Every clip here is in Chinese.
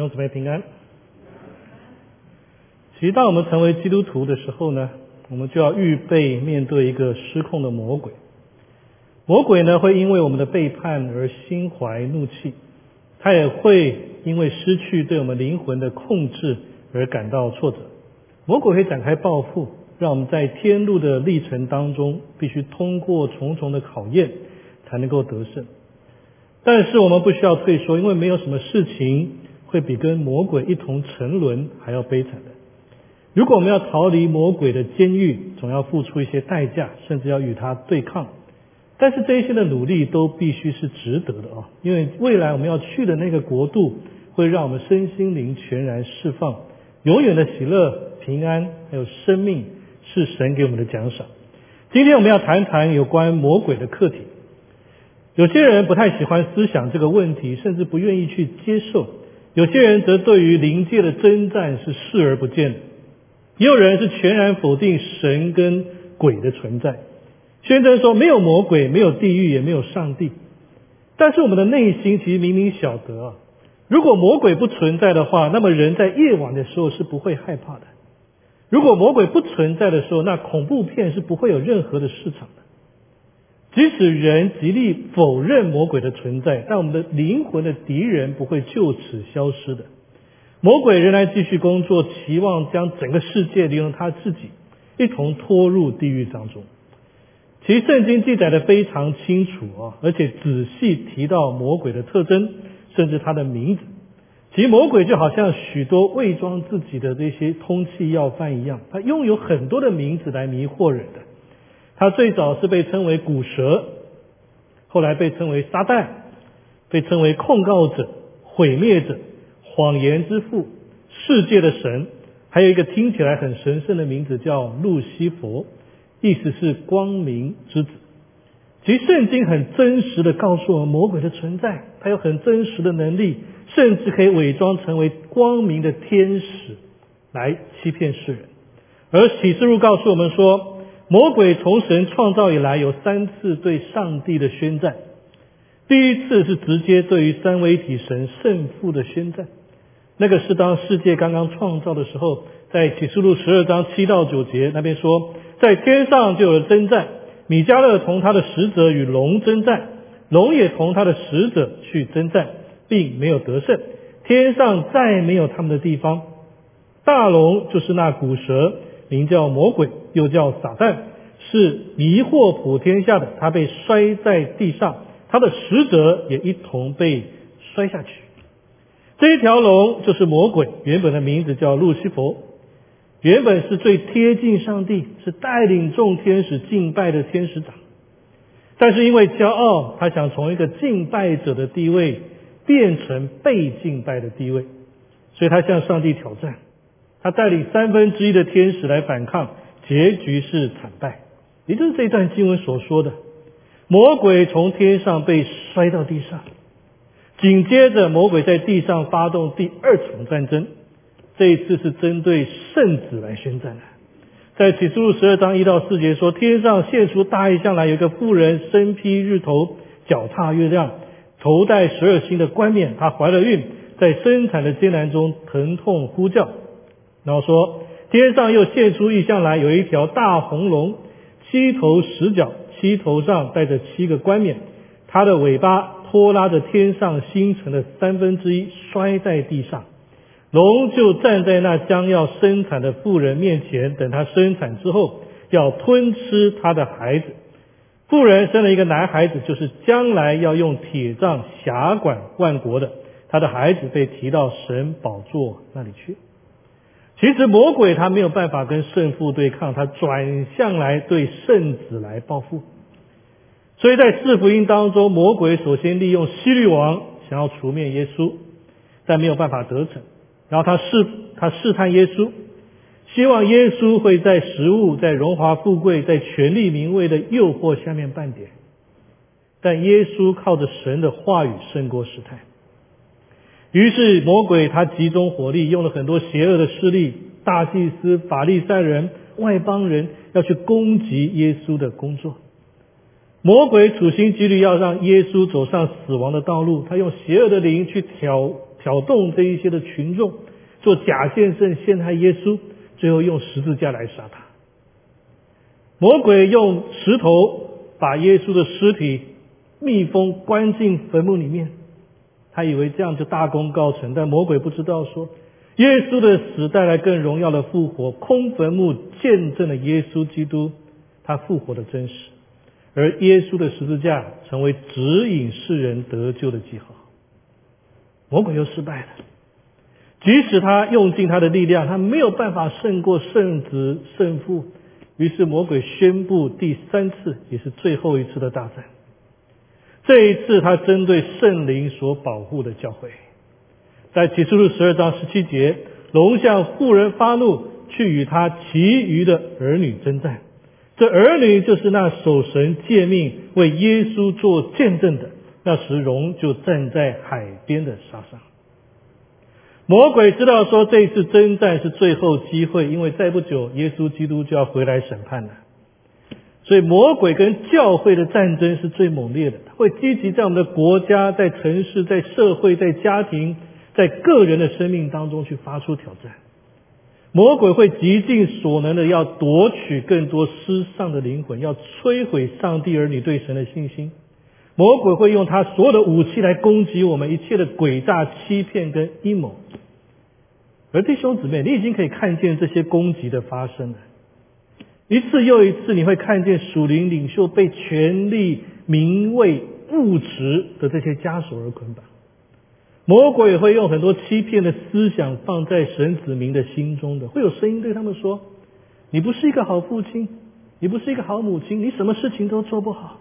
弟兄姊妹平安。其实，当我们成为基督徒的时候呢，我们就要预备面对一个失控的魔鬼。魔鬼呢，会因为我们的背叛而心怀怒气，他也会因为失去对我们灵魂的控制而感到挫折。魔鬼会展开报复，让我们在天路的历程当中，必须通过重重的考验才能够得胜。但是我们不需要退缩，因为没有什么事情会比跟魔鬼一同沉沦还要悲惨的。如果我们要逃离魔鬼的监狱，总要付出一些代价，甚至要与他对抗。但是这一些的努力都必须是值得的啊！因为未来我们要去的那个国度，会让我们身心灵全然释放，永远的喜乐、平安还有生命，是神给我们的奖赏。今天我们要谈谈有关魔鬼的课题。有些人不太喜欢思想这个问题，甚至不愿意去接受；有些人则对于灵界的征战是视而不见的。也有人是全然否定神跟鬼的存在，宣称说没有魔鬼，没有地狱，也没有上帝。但是我们的内心其实明明晓得啊，如果魔鬼不存在的话，那么人在夜晚的时候是不会害怕的；如果魔鬼不存在的时候，那恐怖片是不会有任何的市场的。即使人极力否认魔鬼的存在，但我们的灵魂的敌人不会就此消失的。魔鬼仍然继续工作，期望将整个世界利用他自己一同拖入地狱当中。其实圣经记载的非常清楚啊，而且仔细提到魔鬼的特征，甚至他的名字。其实魔鬼就好像许多伪装自己的这些通气要犯一样，他拥有很多的名字来迷惑人的。他最早是被称为古蛇，后来被称为撒旦，被称为控告者、毁灭者。谎言之父，世界的神，还有一个听起来很神圣的名字叫路西佛，意思是光明之子。其实圣经很真实的告诉我们魔鬼的存在，他有很真实的能力，甚至可以伪装成为光明的天使来欺骗世人。而启示录告诉我们说，魔鬼从神创造以来有三次对上帝的宣战，第一次是直接对于三位一体神圣父的宣战。那个是当世界刚刚创造的时候，在启示录十二章七到九节那边说，在天上就有了征战，米迦勒同他的使者与龙征战，龙也同他的使者去征战，并没有得胜，天上再没有他们的地方。大龙就是那古蛇，名叫魔鬼，又叫撒旦，是迷惑普天下的，他被摔在地上，他的使者也一同被摔下去。这一条龙就是魔鬼，原本的名字叫路西佛，原本是最贴近上帝，是带领众天使敬拜的天使长。但是因为骄傲，他想从一个敬拜者的地位变成被敬拜的地位，所以他向上帝挑战。他带领三分之一的天使来反抗，结局是惨败。也就是这一段经文所说的，魔鬼从天上被摔到地上。紧接着，魔鬼在地上发动第二场战争，这一次是针对圣子来宣战的。在启示录十二章一到四节说，天上现出大异象来，有一个妇人身披日头，脚踏月亮，头戴十二星的冠冕，她怀了孕，在生产的艰难中疼痛呼叫。然后说，天上又现出异象来，有一条大红龙，七头十角，七头上带着七个冠冕，它的尾巴。拖拉着天上星辰的三分之一摔在地上，龙就站在那将要生产的妇人面前，等她生产之后要吞吃她的孩子。妇人生了一个男孩子，就是将来要用铁杖辖管万国的。他的孩子被提到神宝座那里去。其实魔鬼他没有办法跟圣父对抗，他转向来对圣子来报复。所以在四福音当中，魔鬼首先利用希律王想要除灭耶稣，但没有办法得逞。然后他试他试探耶稣，希望耶稣会在食物、在荣华富贵、在权力名位的诱惑下面半点。但耶稣靠着神的话语胜过试探。于是魔鬼他集中火力，用了很多邪恶的势力，大祭司、法利赛人、外邦人要去攻击耶稣的工作。魔鬼处心积虑要让耶稣走上死亡的道路，他用邪恶的灵去挑挑动这一些的群众做假见证陷害耶稣，最后用十字架来杀他。魔鬼用石头把耶稣的尸体密封关进坟墓里面，他以为这样就大功告成，但魔鬼不知道说，耶稣的死带来更荣耀的复活，空坟墓见证了耶稣基督他复活的真实。而耶稣的十字架成为指引世人得救的记号，魔鬼又失败了。即使他用尽他的力量，他没有办法胜过圣子圣父。于是魔鬼宣布第三次，也是最后一次的大战。这一次，他针对圣灵所保护的教会，在启示录十二章十七节，龙向妇人发怒，去与他其余的儿女征战。这儿女就是那守神诫命、为耶稣做见证的。那时，龙就站在海边的沙上。魔鬼知道说，这一次征战是最后机会，因为再不久，耶稣基督就要回来审判了。所以，魔鬼跟教会的战争是最猛烈的，会积极在我们的国家、在城市、在社会、在家庭、在个人的生命当中去发出挑战。魔鬼会极尽所能的要夺取更多失丧的灵魂，要摧毁上帝儿女对神的信心。魔鬼会用他所有的武器来攻击我们一切的诡诈、欺骗跟阴谋。而弟兄姊妹，你已经可以看见这些攻击的发生了，一次又一次，你会看见属灵领袖被权力、名位、物质的这些枷锁而捆绑。魔鬼也会用很多欺骗的思想放在神子民的心中的，会有声音对他们说：“你不是一个好父亲，你不是一个好母亲，你什么事情都做不好，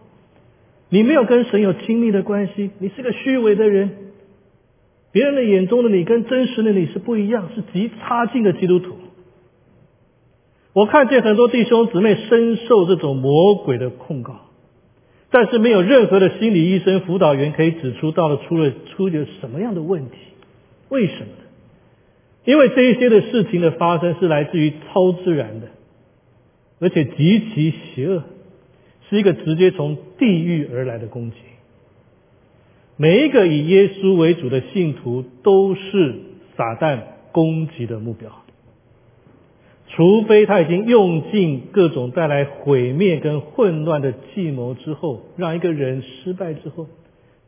你没有跟神有亲密的关系，你是个虚伪的人。别人的眼中的你跟真实的你是不一样，是极差劲的基督徒。”我看见很多弟兄姊妹深受这种魔鬼的控告。但是没有任何的心理医生、辅导员可以指出到了出了出了什么样的问题？为什么呢？因为这一些的事情的发生是来自于超自然的，而且极其邪恶，是一个直接从地狱而来的攻击。每一个以耶稣为主的信徒都是撒旦攻击的目标。除非他已经用尽各种带来毁灭跟混乱的计谋之后，让一个人失败之后，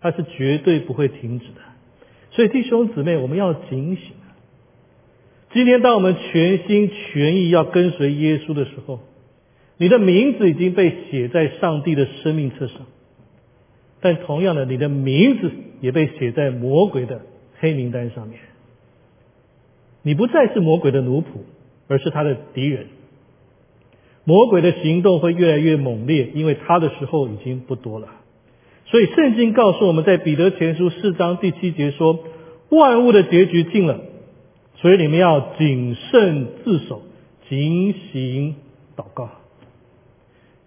他是绝对不会停止的。所以弟兄姊妹，我们要警醒啊！今天当我们全心全意要跟随耶稣的时候，你的名字已经被写在上帝的生命册上，但同样的，你的名字也被写在魔鬼的黑名单上面。你不再是魔鬼的奴仆。而是他的敌人，魔鬼的行动会越来越猛烈，因为他的时候已经不多了。所以圣经告诉我们在彼得前书四章第七节说：“万物的结局近了，所以你们要谨慎自守，警醒祷告。”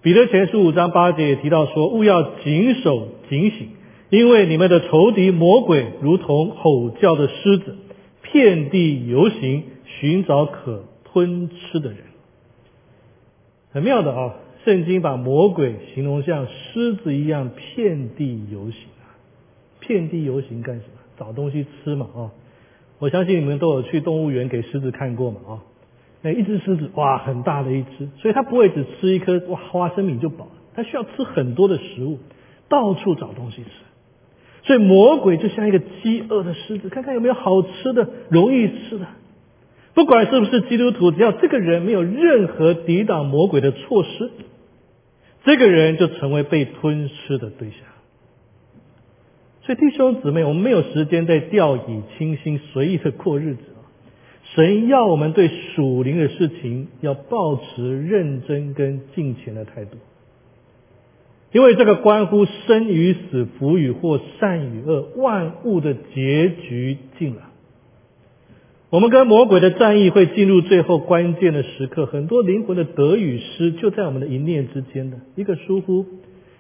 彼得前书五章八节也提到说：“勿要谨守警醒，因为你们的仇敌魔鬼如同吼叫的狮子，遍地游行，寻找可。”吞吃的人，很妙的啊！圣经把魔鬼形容像狮子一样遍地游行啊，遍地游行干什么？找东西吃嘛啊！我相信你们都有去动物园给狮子看过嘛啊！那一只狮子哇，很大的一只，所以它不会只吃一颗哇花生米就饱了，它需要吃很多的食物，到处找东西吃。所以魔鬼就像一个饥饿的狮子，看看有没有好吃的、容易吃的。不管是不是基督徒，只要这个人没有任何抵挡魔鬼的措施，这个人就成为被吞噬的对象。所以弟兄姊妹，我们没有时间在掉以轻心、随意的过日子啊！神要我们对属灵的事情要保持认真跟敬虔的态度，因为这个关乎生与死、福与祸、善与恶，万物的结局近了。我们跟魔鬼的战役会进入最后关键的时刻，很多灵魂的得与失就在我们的一念之间的一个疏忽，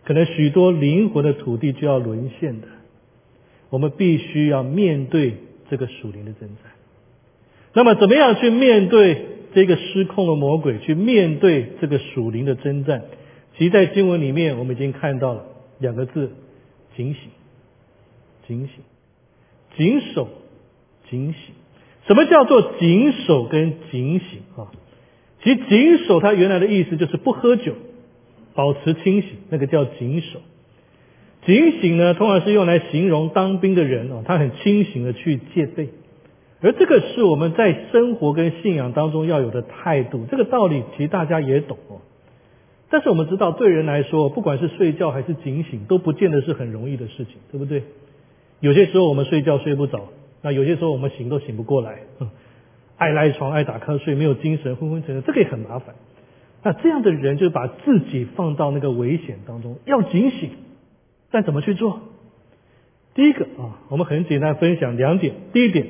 可能许多灵魂的土地就要沦陷的。我们必须要面对这个属灵的征战。那么，怎么样去面对这个失控的魔鬼？去面对这个属灵的征战？其实，在经文里面，我们已经看到了两个字：警醒、警醒、谨守。警醒。什么叫做谨守跟警醒啊？其实谨守它原来的意思就是不喝酒，保持清醒，那个叫谨守。警醒呢，通常是用来形容当兵的人哦，他很清醒的去戒备。而这个是我们在生活跟信仰当中要有的态度。这个道理其实大家也懂哦。但是我们知道，对人来说，不管是睡觉还是警醒，都不见得是很容易的事情，对不对？有些时候我们睡觉睡不着。那有些时候我们醒都醒不过来，嗯爱赖床、爱打瞌睡、没有精神、昏昏沉沉，这个也很麻烦。那这样的人就把自己放到那个危险当中，要警醒，但怎么去做？第一个啊，我们很简单分享两点。第一点，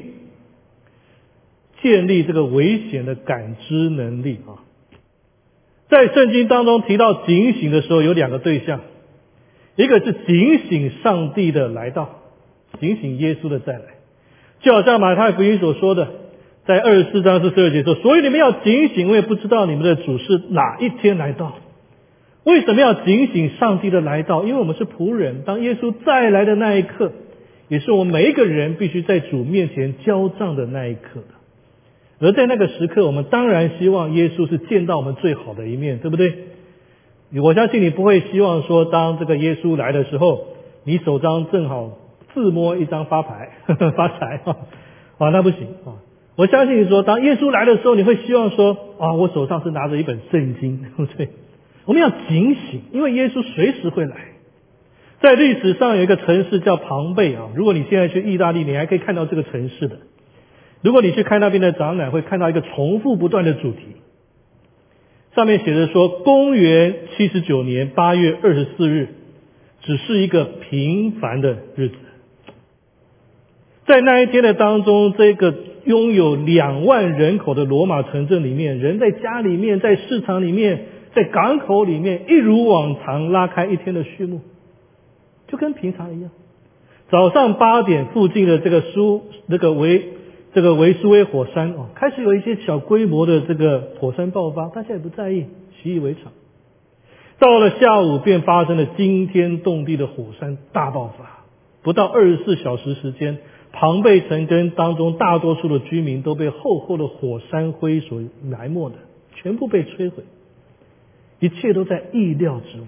建立这个危险的感知能力啊。在圣经当中提到警醒的时候，有两个对象，一个是警醒上帝的来到，警醒耶稣的再来。就好像马太福音所说的，在二十四章四十二节说：“所以你们要警醒，我也不知道你们的主是哪一天来到。为什么要警醒上帝的来到？因为我们是仆人，当耶稣再来的那一刻，也是我们每一个人必须在主面前交账的那一刻。而在那个时刻，我们当然希望耶稣是见到我们最好的一面，对不对？我相信你不会希望说，当这个耶稣来的时候，你手张正好。自摸一张发牌 发财啊，啊那不行啊！我相信说，当耶稣来的时候，你会希望说啊，我手上是拿着一本圣经，对不对？我们要警醒，因为耶稣随时会来。在历史上有一个城市叫庞贝啊，如果你现在去意大利，你还可以看到这个城市的。如果你去看那边的展览，会看到一个重复不断的主题，上面写着说，公元七十九年八月二十四日，只是一个平凡的日子。在那一天的当中，这个拥有两万人口的罗马城镇里面，人在家里面，在市场里面，在港口里面，一如往常拉开一天的序幕，就跟平常一样。早上八点，附近的这个苏那个维这个维苏威火山哦，开始有一些小规模的这个火山爆发，大家也不在意，习以为常。到了下午，便发生了惊天动地的火山大爆发，不到二十四小时时间。庞贝城跟当中大多数的居民都被厚厚的火山灰所埋没的，全部被摧毁，一切都在意料之外。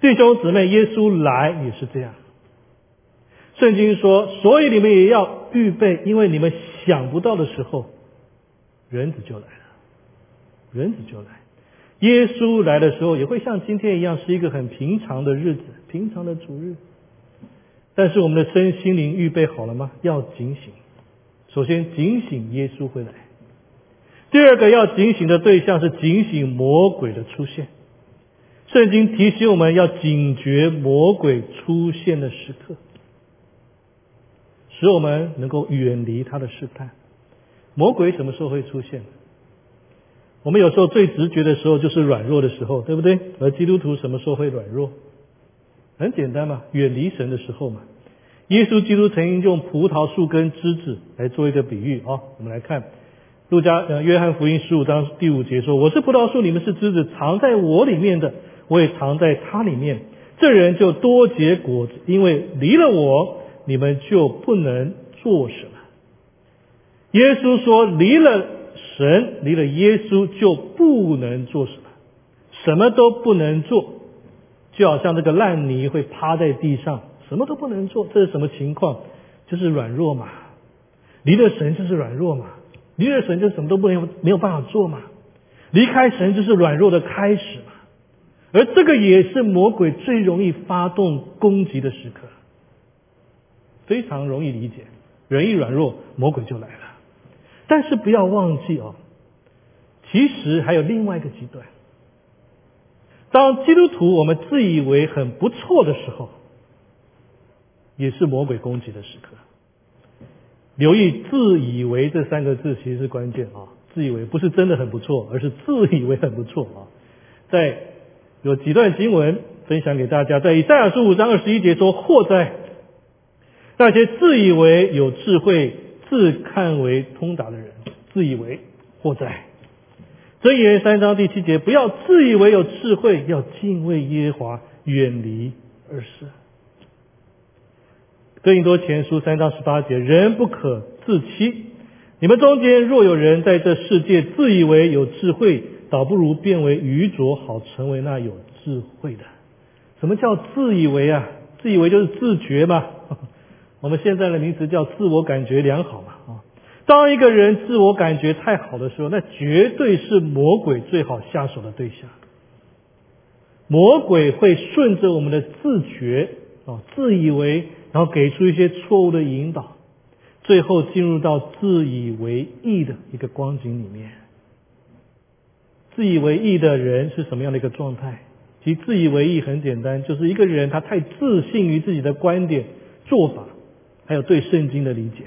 弟兄姊妹，耶稣来也是这样。圣经说，所以你们也要预备，因为你们想不到的时候，人子就来了。人子就来，耶稣来的时候也会像今天一样，是一个很平常的日子，平常的主日。但是我们的身心灵预备好了吗？要警醒。首先警醒耶稣会来。第二个要警醒的对象是警醒魔鬼的出现。圣经提醒我们要警觉魔鬼出现的时刻，使我们能够远离他的试探。魔鬼什么时候会出现？我们有时候最直觉的时候就是软弱的时候，对不对？而基督徒什么时候会软弱？很简单嘛，远离神的时候嘛。耶稣基督曾经用葡萄树根枝子来做一个比喻啊。我们来看路加呃约翰福音十五章第五节说：“我是葡萄树，你们是枝子，藏在我里面的，我也藏在他里面。这人就多结果子，因为离了我，你们就不能做什么。”耶稣说：“离了神，离了耶稣，就不能做什么，什么都不能做。”就好像这个烂泥会趴在地上，什么都不能做，这是什么情况？就是软弱嘛。离了神就是软弱嘛，离了神就什么都不能没有办法做嘛。离开神就是软弱的开始嘛。而这个也是魔鬼最容易发动攻击的时刻，非常容易理解。人一软弱，魔鬼就来了。但是不要忘记哦，其实还有另外一个极端。当基督徒我们自以为很不错的时候，也是魔鬼攻击的时刻。留意“自以为”这三个字，其实是关键啊！自以为不是真的很不错，而是自以为很不错啊！在有几段经文分享给大家，在以赛亚书五章二十一节说：“祸哉！那些自以为有智慧、自看为通达的人，自以为祸哉！”箴言三章第七节，不要自以为有智慧，要敬畏耶华，远离恶事。哥林多前书三章十八节，人不可自欺。你们中间若有人在这世界自以为有智慧，倒不如变为愚拙，好成为那有智慧的。什么叫自以为啊？自以为就是自觉嘛。我们现在的名词叫自我感觉良好嘛。当一个人自我感觉太好的时候，那绝对是魔鬼最好下手的对象。魔鬼会顺着我们的自觉啊，自以为，然后给出一些错误的引导。最后进入到自以为意的一个光景里面。自以为意的人是什么样的一个状态？其实自以为意很简单，就是一个人他太自信于自己的观点、做法，还有对圣经的理解。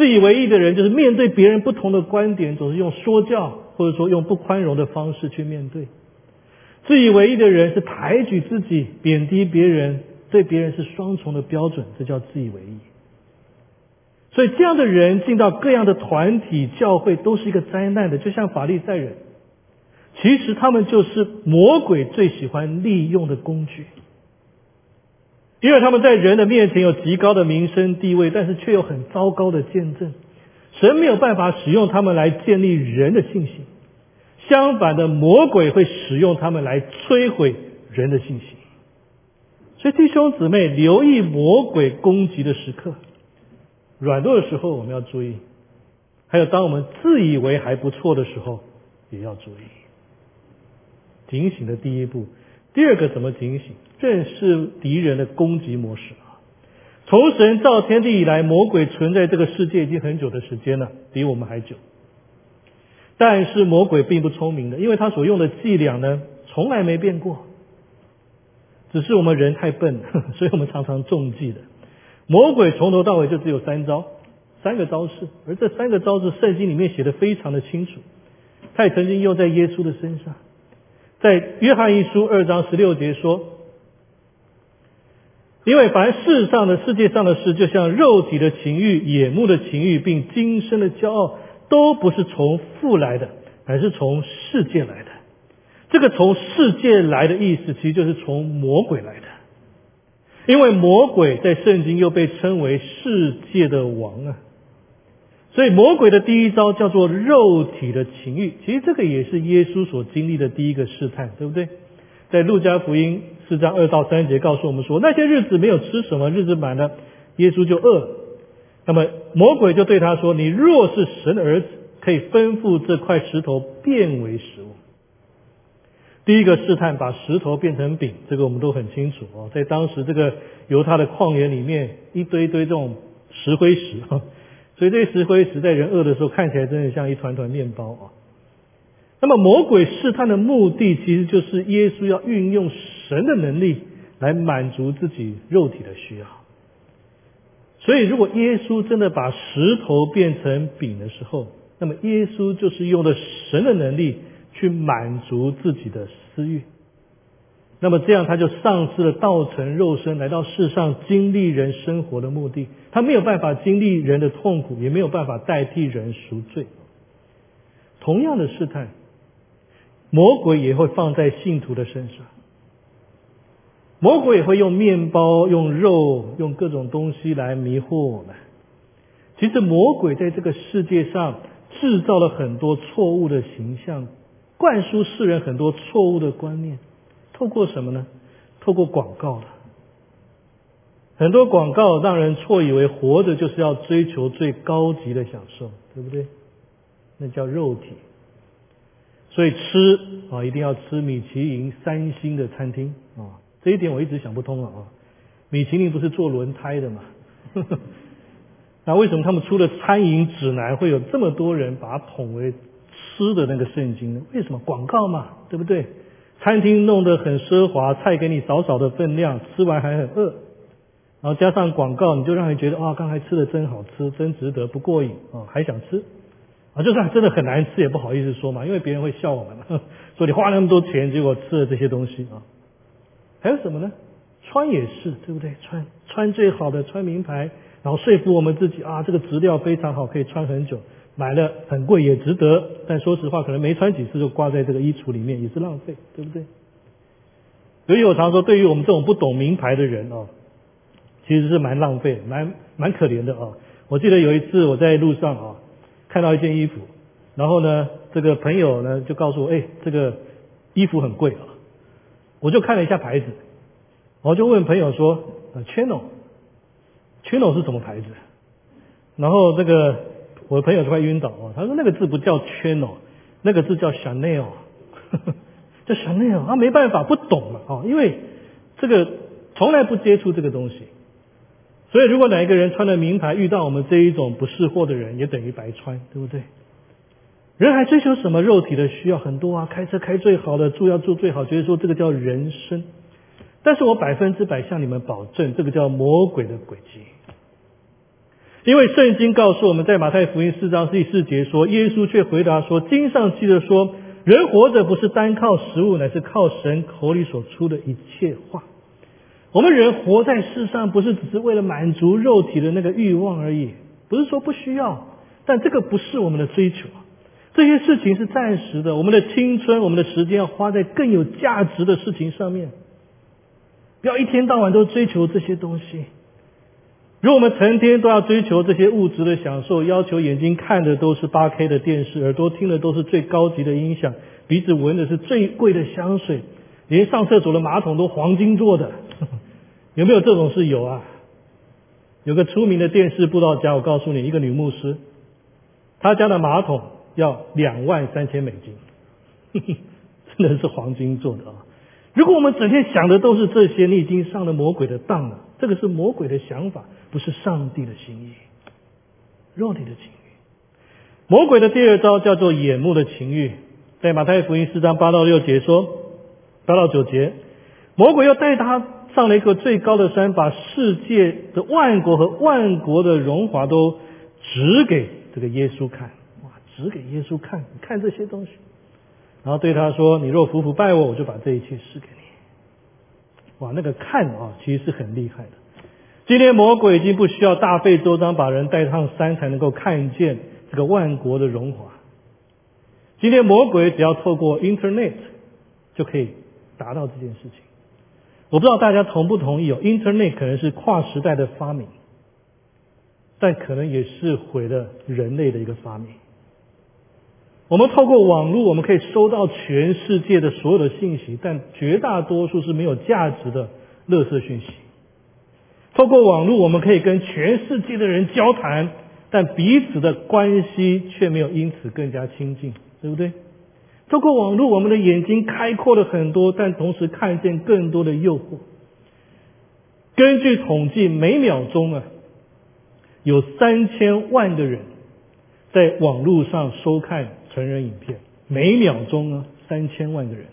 自以为意的人，就是面对别人不同的观点，总是用说教或者说用不宽容的方式去面对。自以为意的人是抬举自己、贬低别人，对别人是双重的标准，这叫自以为意。所以这样的人进到各样的团体教会都是一个灾难的，就像法利赛人，其实他们就是魔鬼最喜欢利用的工具，因为他们在人的面前有极高的名声地位，但是却有很糟糕的见证，神没有办法使用他们来建立人的信心，相反的，魔鬼会使用他们来摧毁人的信心。所以弟兄姊妹留意魔鬼攻击的时刻。软弱的时候我们要注意，还有当我们自以为还不错的时候也要注意。警醒的第一步，第二个怎么警醒？正是敌人的攻击模式啊！从神造天地以来，魔鬼存在这个世界已经很久的时间了，比我们还久。但是魔鬼并不聪明的，因为他所用的伎俩呢，从来没变过。只是我们人太笨，所以我们常常中计的。魔鬼从头到尾就只有三招，三个招式，而这三个招式圣经里面写的非常的清楚。他也曾经用在耶稣的身上，在约翰一书二章十六节说：“因为凡世上的世界上的事，就像肉体的情欲、眼目的情欲，并今生的骄傲，都不是从父来的，而是从世界来的。这个从世界来的意思，其实就是从魔鬼来的。”因为魔鬼在圣经又被称为世界的王啊，所以魔鬼的第一招叫做肉体的情欲。其实这个也是耶稣所经历的第一个试探，对不对？在路加福音四章二到三节告诉我们说，那些日子没有吃什么，日子满了，耶稣就饿了。那么魔鬼就对他说：“你若是神的儿子，可以吩咐这块石头变为食物。”第一个试探把石头变成饼，这个我们都很清楚哦。在当时这个犹他的旷野里面，一堆堆这种石灰石，所以这些石灰石在人饿的时候看起来真的像一团团面包啊。那么魔鬼试探的目的，其实就是耶稣要运用神的能力来满足自己肉体的需要。所以如果耶稣真的把石头变成饼的时候，那么耶稣就是用了神的能力。去满足自己的私欲，那么这样他就丧失了道成肉身来到世上经历人生活的目的。他没有办法经历人的痛苦，也没有办法代替人赎罪。同样的试探，魔鬼也会放在信徒的身上。魔鬼也会用面包、用肉、用各种东西来迷惑我们。其实魔鬼在这个世界上制造了很多错误的形象。灌输世人很多错误的观念，透过什么呢？透过广告了，很多广告让人错以为活着就是要追求最高级的享受，对不对？那叫肉体。所以吃啊，一定要吃米其林三星的餐厅啊，这一点我一直想不通了啊。米其林不是做轮胎的吗？那为什么他们出了餐饮指南，会有这么多人把它捧为？吃的那个圣经呢？为什么广告嘛，对不对？餐厅弄得很奢华，菜给你少少的分量，吃完还很饿，然后加上广告，你就让人觉得啊，刚才吃的真好吃，真值得，不过瘾啊，还想吃啊，就算真的很难吃，也不好意思说嘛，因为别人会笑我们嘛，说你花那么多钱，结果吃了这些东西啊。还有什么呢？穿也是，对不对？穿穿最好的，穿名牌，然后说服我们自己啊，这个质料非常好，可以穿很久。买了很贵也值得，但说实话，可能没穿几次就挂在这个衣橱里面，也是浪费，对不对？所以我常说，对于我们这种不懂名牌的人哦，其实是蛮浪费、蛮蛮可怜的哦。我记得有一次我在路上啊，看到一件衣服，然后呢，这个朋友呢就告诉我，哎，这个衣服很贵啊。我就看了一下牌子，我就问朋友说呃，Chanel，Chanel 是什么牌子？然后这个我的朋友都快晕倒哦，他说那个字不叫 Channel，那个字叫 Chanel，叫 Chanel，他没办法不懂嘛哦，因为这个从来不接触这个东西，所以如果哪一个人穿了名牌遇到我们这一种不识货的人，也等于白穿，对不对？人还追求什么肉体的需要很多啊，开车开最好的，住要住最好，觉得说这个叫人生。但是我百分之百向你们保证，这个叫魔鬼的诡计。因为圣经告诉我们在马太福音四章第四节说，耶稣却回答说：“经上记着说，人活着不是单靠食物，乃是靠神口里所出的一切话。”我们人活在世上，不是只是为了满足肉体的那个欲望而已，不是说不需要，但这个不是我们的追求。这些事情是暂时的，我们的青春、我们的时间要花在更有价值的事情上面，不要一天到晚都追求这些东西。如果我们成天都要追求这些物质的享受，要求眼睛看的都是八 K 的电视，耳朵听的都是最高级的音响，鼻子闻的是最贵的香水，连上厕所的马桶都黄金做的，有没有这种事？有啊，有个出名的电视布道家，我告诉你，一个女牧师，她家的马桶。要两万三千美金，真的是黄金做的啊！如果我们整天想的都是这些，你已经上了魔鬼的当了。这个是魔鬼的想法，不是上帝的心意。肉体的情欲，魔鬼的第二招叫做眼目的情欲，在马太福音四章八到六节说，八到九节，魔鬼又带他上了一个最高的山，把世界的万国和万国的荣华都指给这个耶稣看。哇指给耶稣看，你看这些东西，然后对他说：“你若服服拜我，我就把这一切施给你。”哇，那个看啊，其实是很厉害的。今天魔鬼已经不需要大费周章把人带上山才能够看见这个万国的荣华。今天魔鬼只要透过 Internet 就可以达到这件事情。我不知道大家同不同意哦，Internet 可能是跨时代的发明，但可能也是毁了人类的一个发明。我们透过网络，我们可以收到全世界的所有的信息，但绝大多数是没有价值的垃圾讯息。透过网络，我们可以跟全世界的人交谈，但彼此的关系却没有因此更加亲近，对不对？透过网络，我们的眼睛开阔了很多，但同时看见更多的诱惑。根据统计，每秒钟啊，有三千万的人在网络上收看。成人影片每秒钟呢三千万个人，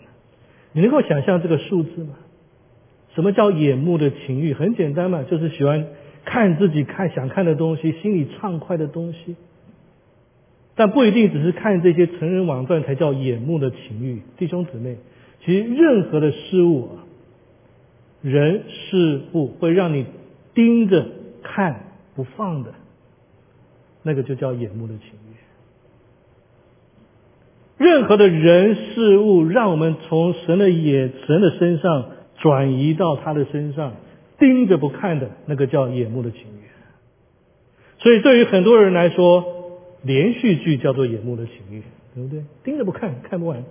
你能够想象这个数字吗？什么叫眼目的情欲？很简单嘛，就是喜欢看自己看想看的东西，心里畅快的东西。但不一定只是看这些成人网站才叫眼目的情欲，弟兄姊妹，其实任何的事物啊，人事物会让你盯着看不放的，那个就叫眼目的情欲。任何的人事物，让我们从神的眼、神的身上转移到他的身上，盯着不看的那个叫眼目的情欲。所以对于很多人来说，连续剧叫做眼目的情欲，对不对？盯着不看，看不完。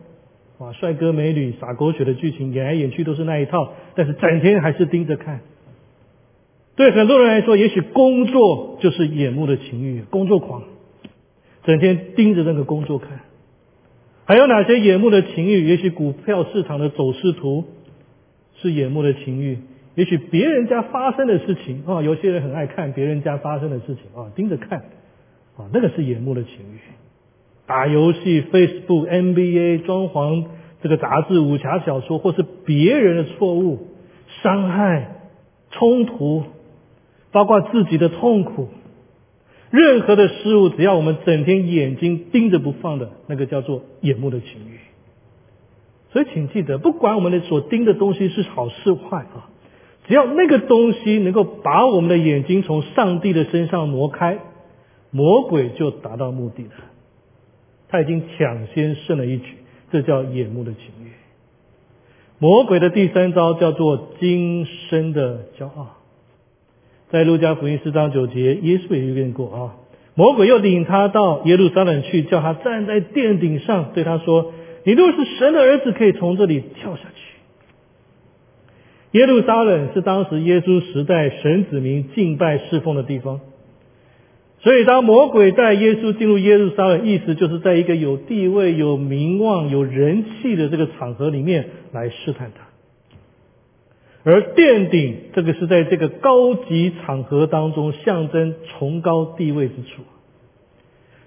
哇，帅哥美女洒狗血的剧情，演来演去都是那一套，但是整天还是盯着看。对很多人来说，也许工作就是眼目的情欲，工作狂，整天盯着那个工作看。还有哪些眼目的情欲？也许股票市场的走势图是眼目的情欲，也许别人家发生的事情啊，有些人很爱看别人家发生的事情啊，盯着看啊，那个是眼目的情欲。打游戏、Facebook、NBA、装潢这个杂志、武侠小说，或是别人的错误、伤害、冲突，包括自己的痛苦。任何的事物，只要我们整天眼睛盯着不放的，那个叫做眼目的情欲。所以，请记得，不管我们的所盯的东西是好是坏啊，只要那个东西能够把我们的眼睛从上帝的身上挪开，魔鬼就达到目的了。他已经抢先胜了一局，这叫眼目的情欲。魔鬼的第三招叫做今生的骄傲。在路加福音四章九节，耶稣也遇见过啊。魔鬼又领他到耶路撒冷去，叫他站在殿顶上，对他说：“你若是神的儿子，可以从这里跳下去。”耶路撒冷是当时耶稣时代神子民敬拜侍奉的地方，所以当魔鬼带耶稣进入耶路撒冷，意思就是在一个有地位、有名望、有人气的这个场合里面来试探他。而殿顶，这个是在这个高级场合当中象征崇高地位之处，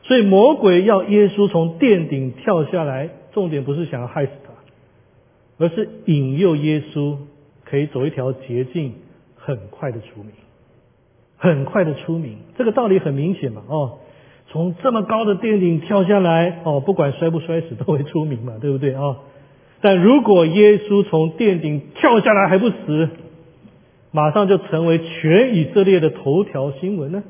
所以魔鬼要耶稣从殿顶跳下来，重点不是想要害死他，而是引诱耶稣可以走一条捷径，很快的出名，很快的出名。这个道理很明显嘛，哦，从这么高的殿顶跳下来，哦，不管摔不摔死都会出名嘛，对不对啊？但如果耶稣从殿顶跳下来还不死，马上就成为全以色列的头条新闻呢？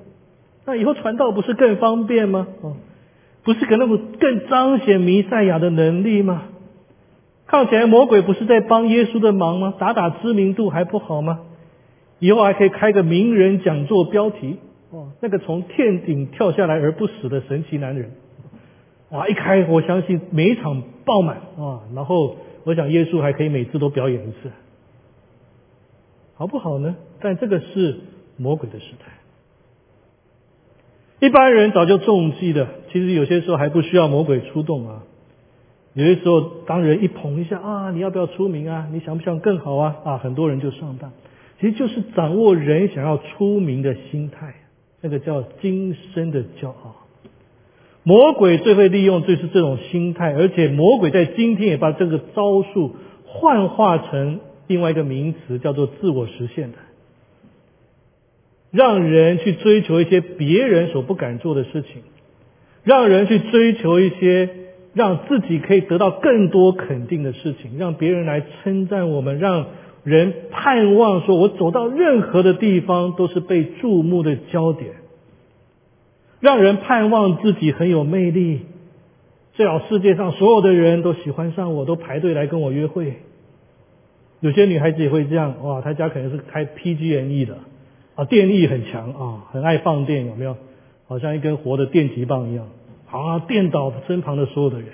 那以后传道不是更方便吗？哦，不是可那么更彰显弥赛亚的能力吗？看起来魔鬼不是在帮耶稣的忙吗？打打知名度还不好吗？以后还可以开个名人讲座标题哦，那个从天顶跳下来而不死的神奇男人。哇！一开，我相信每一场爆满啊，然后我想耶稣还可以每次都表演一次，好不好呢？但这个是魔鬼的时代，一般人早就中计了。其实有些时候还不需要魔鬼出动啊，有些时候当人一捧一下啊，你要不要出名啊？你想不想更好啊？啊，很多人就上当，其实就是掌握人想要出名的心态，那个叫今生的骄傲。魔鬼最会利用就是这种心态，而且魔鬼在今天也把这个招数幻化成另外一个名词，叫做自我实现的，让人去追求一些别人所不敢做的事情，让人去追求一些让自己可以得到更多肯定的事情，让别人来称赞我们，让人盼望说我走到任何的地方都是被注目的焦点。让人盼望自己很有魅力，最好世界上所有的人都喜欢上我，都排队来跟我约会。有些女孩子也会这样，哇，她家可能是开 PG&E 的，啊，电力很强啊，很爱放电，有没有？好像一根活的电极棒一样，啊，电倒身旁的所有的人。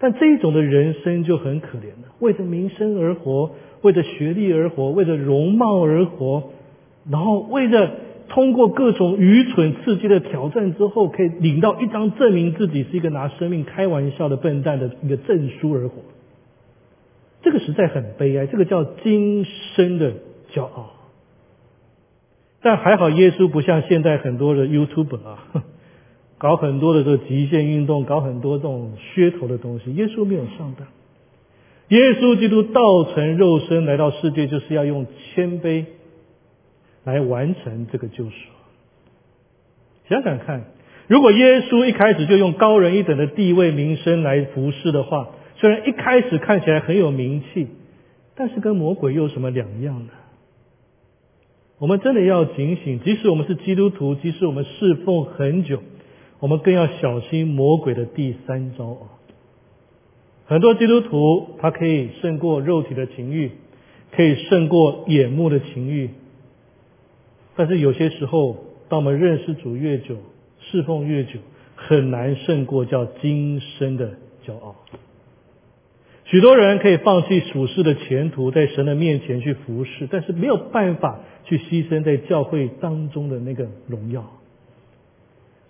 但这种的人生就很可怜了，为着名声而活，为着学历而活，为着容貌而活，然后为着。通过各种愚蠢刺激的挑战之后，可以领到一张证明自己是一个拿生命开玩笑的笨蛋的一个证书而活，这个实在很悲哀。这个叫今生的骄傲。但还好，耶稣不像现在很多的 YouTube 啊，搞很多的这极限运动，搞很多这种噱头的东西。耶稣没有上当。耶稣基督道成肉身来到世界，就是要用谦卑。来完成这个救赎。想想看，如果耶稣一开始就用高人一等的地位、名声来服侍的话，虽然一开始看起来很有名气，但是跟魔鬼又有什么两样呢？我们真的要警醒，即使我们是基督徒，即使我们侍奉很久，我们更要小心魔鬼的第三招啊！很多基督徒他可以胜过肉体的情欲，可以胜过眼目的情欲。但是有些时候，当我们认识主越久，侍奉越久，很难胜过叫今生的骄傲。许多人可以放弃属世的前途，在神的面前去服侍，但是没有办法去牺牲在教会当中的那个荣耀。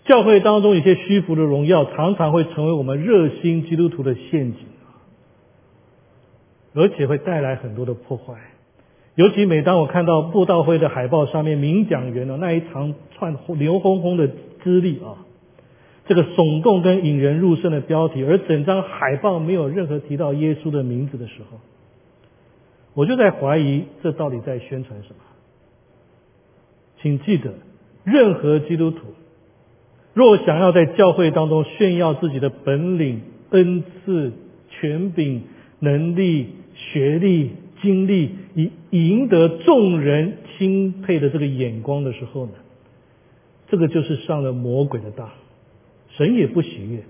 教会当中一些虚浮的荣耀，常常会成为我们热心基督徒的陷阱，而且会带来很多的破坏。尤其每当我看到布道会的海报上面名讲员的那一长串牛哄哄的资历啊，这个耸动跟引人入胜的标题，而整张海报没有任何提到耶稣的名字的时候，我就在怀疑这到底在宣传什么？请记得，任何基督徒若想要在教会当中炫耀自己的本领、恩赐、权柄、能力、学历。经历以赢得众人钦佩的这个眼光的时候呢，这个就是上了魔鬼的当，神也不喜悦。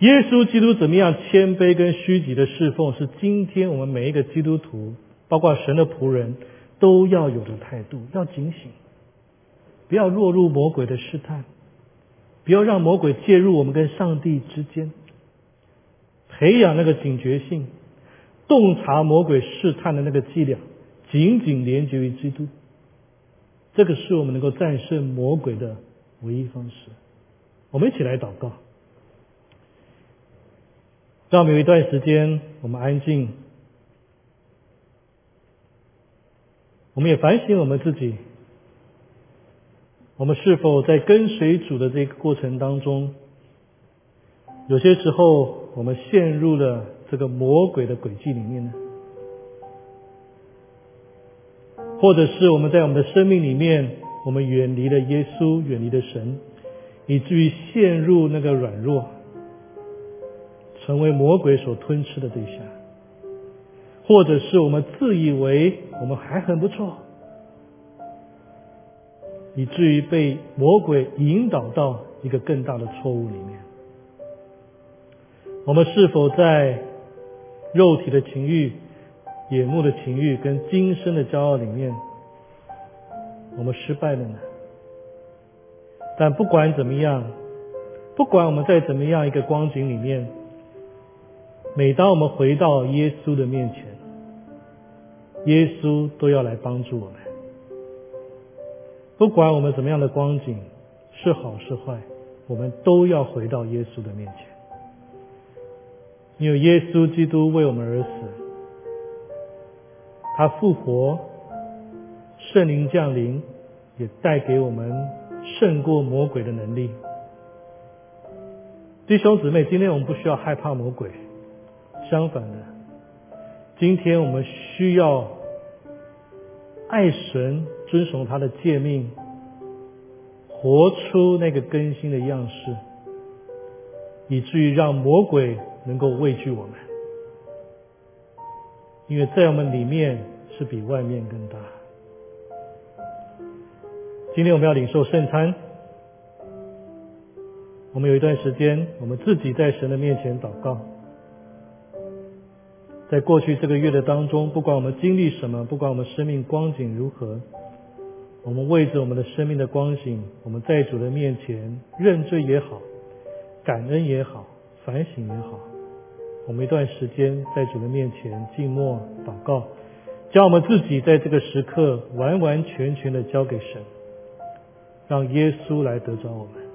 耶稣基督怎么样谦卑跟虚己的侍奉，是今天我们每一个基督徒，包括神的仆人都要有的态度，要警醒。不要落入魔鬼的试探，不要让魔鬼介入我们跟上帝之间，培养那个警觉性，洞察魔鬼试探的那个伎俩，紧紧连接于基督。这个是我们能够战胜魔鬼的唯一方式。我们一起来祷告，让我们有一段时间，我们安静，我们也反省我们自己，我们是否在跟随主的这个过程当中，有些时候我们陷入了这个魔鬼的轨迹里面呢？或者是我们在我们的生命里面，我们远离了耶稣，远离了神，以至于陷入那个软弱，成为魔鬼所吞吃的对象；或者是我们自以为我们还很不错，以至于被魔鬼引导到一个更大的错误里面。我们是否在肉体的情欲？眼目的情欲跟今生的骄傲里面，我们失败了呢。但不管怎么样，不管我们在怎么样一个光景里面，每当我们回到耶稣的面前，耶稣都要来帮助我们。不管我们怎么样的光景，是好是坏，我们都要回到耶稣的面前，因为耶稣基督为我们而死。他复活，圣灵降临，也带给我们胜过魔鬼的能力。弟兄姊妹，今天我们不需要害怕魔鬼，相反的，今天我们需要爱神，遵守他的诫命，活出那个更新的样式，以至于让魔鬼能够畏惧我们。因为在我们里面是比外面更大。今天我们要领受圣餐，我们有一段时间，我们自己在神的面前祷告。在过去这个月的当中，不管我们经历什么，不管我们生命光景如何，我们为着我们的生命的光景，我们在主的面前认罪也好，感恩也好，反省也好。我们一段时间在主的面前静默祷告，将我们自己在这个时刻完完全全的交给神，让耶稣来得着我们。